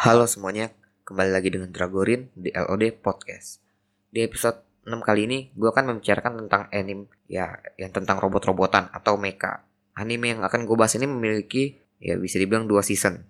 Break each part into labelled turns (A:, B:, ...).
A: Halo semuanya, kembali lagi dengan Dragorin di LOD Podcast. Di episode 6 kali ini, gue akan membicarakan tentang anime ya yang tentang robot-robotan atau mecha. Anime yang akan gue bahas ini memiliki ya bisa dibilang dua season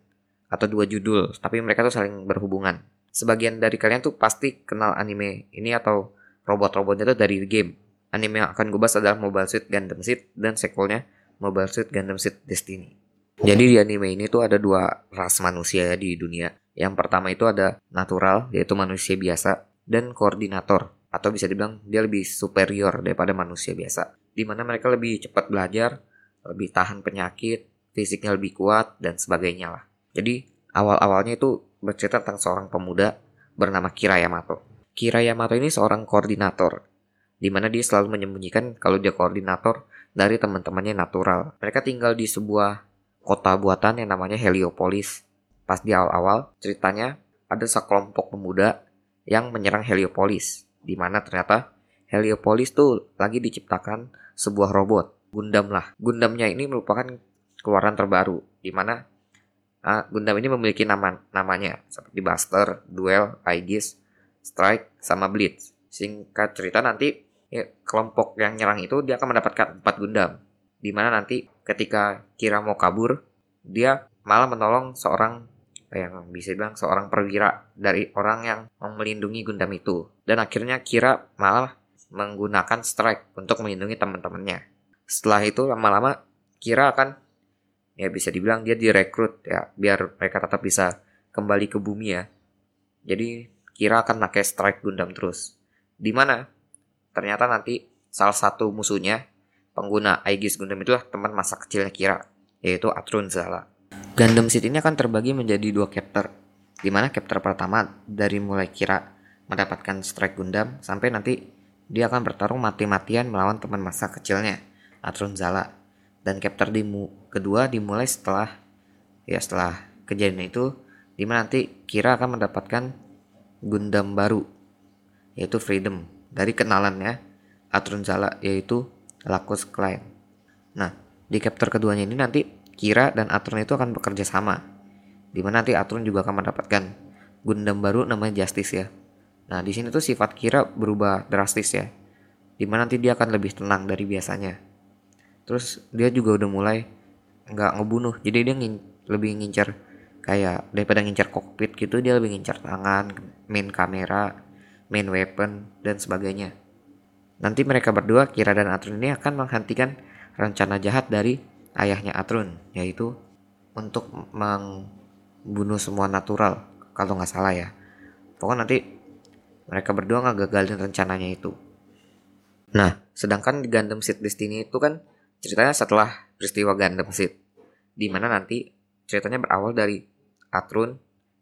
A: atau dua judul, tapi mereka tuh saling berhubungan. Sebagian dari kalian tuh pasti kenal anime ini atau robot-robotnya tuh dari game. Anime yang akan gue bahas adalah Mobile Suit Gundam Seed dan sequelnya Mobile Suit Gundam Seed Destiny. Jadi di anime ini tuh ada dua ras manusia ya di dunia. Yang pertama itu ada natural, yaitu manusia biasa, dan koordinator, atau bisa dibilang dia lebih superior daripada manusia biasa. Di mana mereka lebih cepat belajar, lebih tahan penyakit, fisiknya lebih kuat, dan sebagainya lah. Jadi awal-awalnya itu bercerita tentang seorang pemuda bernama Kira Yamato. Kira Yamato ini seorang koordinator, di mana dia selalu menyembunyikan kalau dia koordinator dari teman-temannya natural. Mereka tinggal di sebuah kota buatan yang namanya Heliopolis. Pas di awal-awal, ceritanya ada sekelompok pemuda yang menyerang Heliopolis, di mana ternyata Heliopolis tuh lagi diciptakan sebuah robot, Gundam lah. Gundamnya ini merupakan keluaran terbaru, di mana uh, Gundam ini memiliki nama namanya seperti Buster, Duel, Aegis, Strike, sama Blitz. Singkat cerita nanti ya, kelompok yang nyerang itu dia akan mendapatkan 4 Gundam. Di mana nanti ketika Kira mau kabur, dia malah menolong seorang yang bisa bilang seorang perwira dari orang yang melindungi Gundam itu. Dan akhirnya Kira malah menggunakan strike untuk melindungi teman-temannya. Setelah itu lama-lama Kira akan ya bisa dibilang dia direkrut ya biar mereka tetap bisa kembali ke bumi ya. Jadi Kira akan pakai strike Gundam terus. Di mana ternyata nanti salah satu musuhnya pengguna Aegis Gundam itulah teman masa kecilnya Kira, yaitu Atrun Zala. Gundam Seed ini akan terbagi menjadi dua chapter, di mana chapter pertama dari mulai Kira mendapatkan strike Gundam sampai nanti dia akan bertarung mati-matian melawan teman masa kecilnya, Atrun Zala. Dan chapter di kedua dimulai setelah ya setelah kejadian itu di mana nanti Kira akan mendapatkan Gundam baru yaitu Freedom dari kenalannya Atrun Zala yaitu Lacus Klein. Nah, di chapter keduanya ini nanti Kira dan Atron itu akan bekerja sama. Di mana nanti Atron juga akan mendapatkan Gundam baru namanya Justice ya. Nah, di sini tuh sifat Kira berubah drastis ya. Di mana nanti dia akan lebih tenang dari biasanya. Terus dia juga udah mulai nggak ngebunuh. Jadi dia ngin lebih ngincar kayak daripada ngincar kokpit gitu dia lebih ngincar tangan, main kamera, main weapon dan sebagainya. Nanti mereka berdua, Kira dan Atrun ini akan menghentikan rencana jahat dari ayahnya Atrun, yaitu untuk membunuh semua natural, kalau nggak salah ya. Pokoknya nanti mereka berdua nggak gagalin rencananya itu. Nah, sedangkan di Gundam Seed Destiny itu kan ceritanya setelah peristiwa Gundam Seed. Di mana nanti ceritanya berawal dari Atrun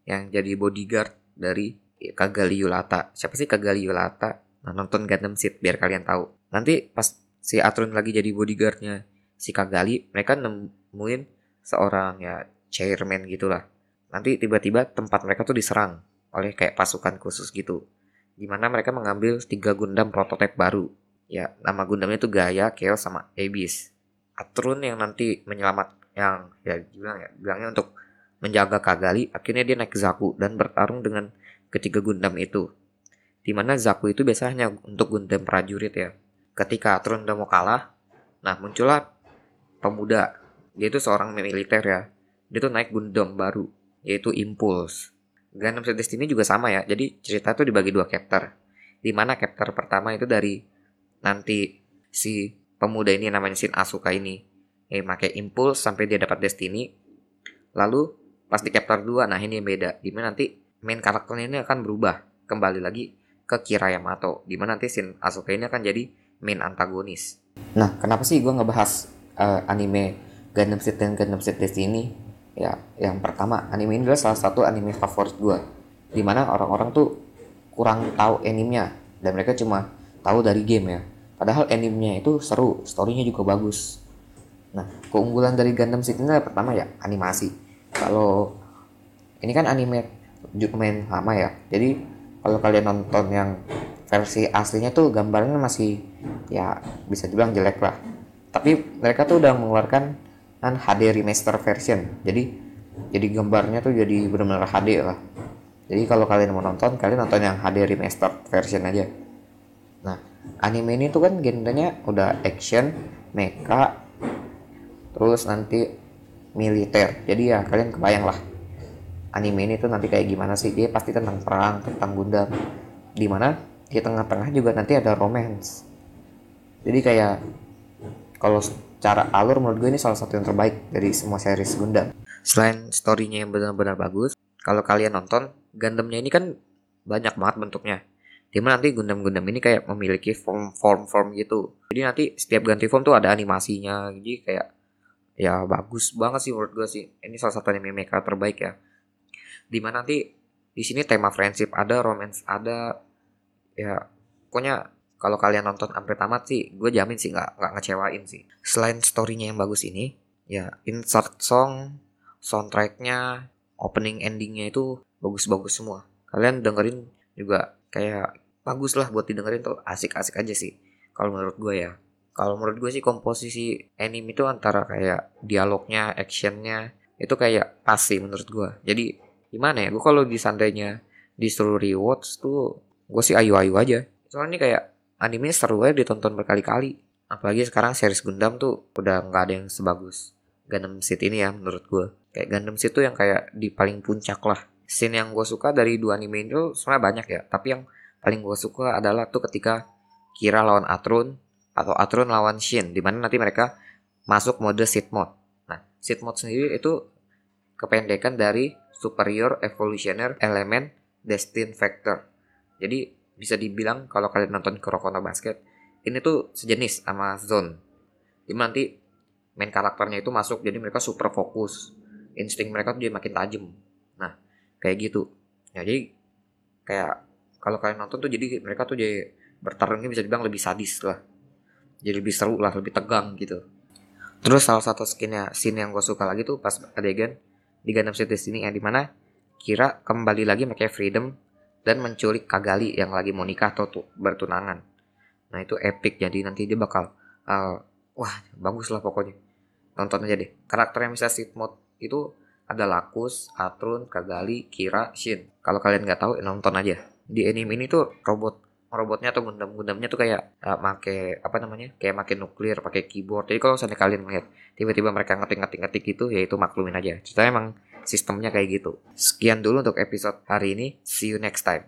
A: yang jadi bodyguard dari Kagali Yulata. Siapa sih Kagali Yulata? Nah, nonton Gundam Seed biar kalian tahu. Nanti pas si Atrun lagi jadi bodyguardnya si Kagali, mereka nemuin seorang ya chairman gitulah. Nanti tiba-tiba tempat mereka tuh diserang oleh kayak pasukan khusus gitu. Di mana mereka mengambil tiga Gundam prototipe baru. Ya, nama Gundamnya tuh Gaia, Chaos, sama Abyss. Atrun yang nanti menyelamat yang ya bilang ya bilangnya untuk menjaga Kagali akhirnya dia naik Zaku dan bertarung dengan ketiga Gundam itu Di mana Zaku itu biasanya untuk Gundam prajurit ya. Ketika Trun udah mau kalah, nah muncullah pemuda. Dia itu seorang militer ya. Dia tuh naik Gundam baru, yaitu Impulse. Gundam Seed Destiny juga sama ya. Jadi cerita tuh dibagi dua chapter. Di mana chapter pertama itu dari nanti si pemuda ini namanya Shin Asuka ini eh pakai Impulse sampai dia dapat Destiny. Lalu pas di chapter 2 nah ini yang beda. Di mana nanti main karakternya ini akan berubah kembali lagi ke Kira Yamato di mana nanti Shin Asuka ini akan jadi main antagonis. Nah kenapa sih gue ngebahas uh, anime Gundam Seed dan Gundam Seed Destiny ya yang pertama anime ini adalah salah satu anime favorit gue di mana orang-orang tuh kurang tahu animenya dan mereka cuma tahu dari game ya padahal animenya itu seru storynya juga bagus. Nah keunggulan dari Gundam Seed ini pertama ya animasi. Kalau ini kan anime main lama ya jadi kalau kalian nonton yang versi aslinya tuh gambarnya masih ya bisa dibilang jelek lah. Tapi mereka tuh udah mengeluarkan kan HD remaster version. Jadi jadi gambarnya tuh jadi benar-benar HD lah. Jadi kalau kalian mau nonton kalian nonton yang HD remastered version aja. Nah anime ini tuh kan genrenya udah action mecha terus nanti militer. Jadi ya kalian kebayang lah anime ini tuh nanti kayak gimana sih? Dia pasti tentang perang tentang Gundam. Di mana di tengah-tengah juga nanti ada romance. Jadi kayak kalau secara alur menurut gue ini salah satu yang terbaik dari semua series Gundam. Selain storynya yang benar-benar bagus kalau kalian nonton Gundamnya ini kan banyak banget bentuknya. Di mana nanti Gundam-Gundam ini kayak memiliki form-form-form gitu. Jadi nanti setiap ganti form tuh ada animasinya. Jadi kayak ya bagus banget sih menurut gue sih. Ini salah satu anime mecha terbaik ya di mana nanti di sini tema friendship ada romance ada. Ya pokoknya kalau kalian nonton sampai tamat sih gue jamin sih nggak nggak ngecewain sih. Selain storynya yang bagus ini ya insert song soundtracknya opening endingnya itu bagus-bagus semua. Kalian dengerin juga kayak bagus lah buat didengerin tuh asik-asik aja sih kalau menurut gue ya. Kalau menurut gue sih komposisi anime itu antara kayak dialognya actionnya itu kayak pas sih menurut gue. Jadi gimana ya? Gue kalau di santainya disuruh rewards tuh gue sih ayu-ayu aja. Soalnya ini kayak anime seru aja ditonton berkali-kali. Apalagi sekarang series Gundam tuh udah nggak ada yang sebagus Gundam Seed ini ya menurut gue kayak Gundam Seed tuh yang kayak di paling puncak lah. Scene yang gue suka dari dua anime itu sebenarnya banyak ya. Tapi yang paling gue suka adalah tuh ketika Kira lawan Atrun atau Atrun lawan Shin di mana nanti mereka masuk mode Seed mode. Nah Seed mode sendiri itu kependekan dari Superior Evolutionary Element Destined Factor. Jadi bisa dibilang kalau kalian nonton Kuroko Basket ini tuh sejenis sama Zone. Di mana nanti main karakternya itu masuk jadi mereka super fokus. Insting mereka tuh jadi makin tajam. Nah kayak gitu. Ya, jadi kayak kalau kalian nonton tuh jadi mereka tuh jadi bertarungnya bisa dibilang lebih sadis lah. Jadi lebih seru lah lebih tegang gitu. Terus salah satu skinnya scene yang gue suka lagi tuh pas adegan di Gundam Seed Destiny yang di mana Kira kembali lagi pakai freedom dan menculik Kagali yang lagi mau nikah atau tuh bertunangan. Nah itu epic jadi nanti dia bakal uh, wah bagus lah pokoknya tonton aja deh. Karakter yang bisa sit mode itu ada Lakus, Atrun, Kagali, Kira, Shin. Kalau kalian nggak tahu nonton aja. Di anime ini tuh robot robotnya atau gundam-gundamnya tuh kayak uh, make apa namanya kayak make nuklir pakai keyboard. Jadi kalau misalnya kalian melihat tiba-tiba mereka ngetik-ngetik-ngetik gitu ya itu maklumin aja. Ceritanya emang sistemnya kayak gitu. Sekian dulu untuk episode hari ini. See you next time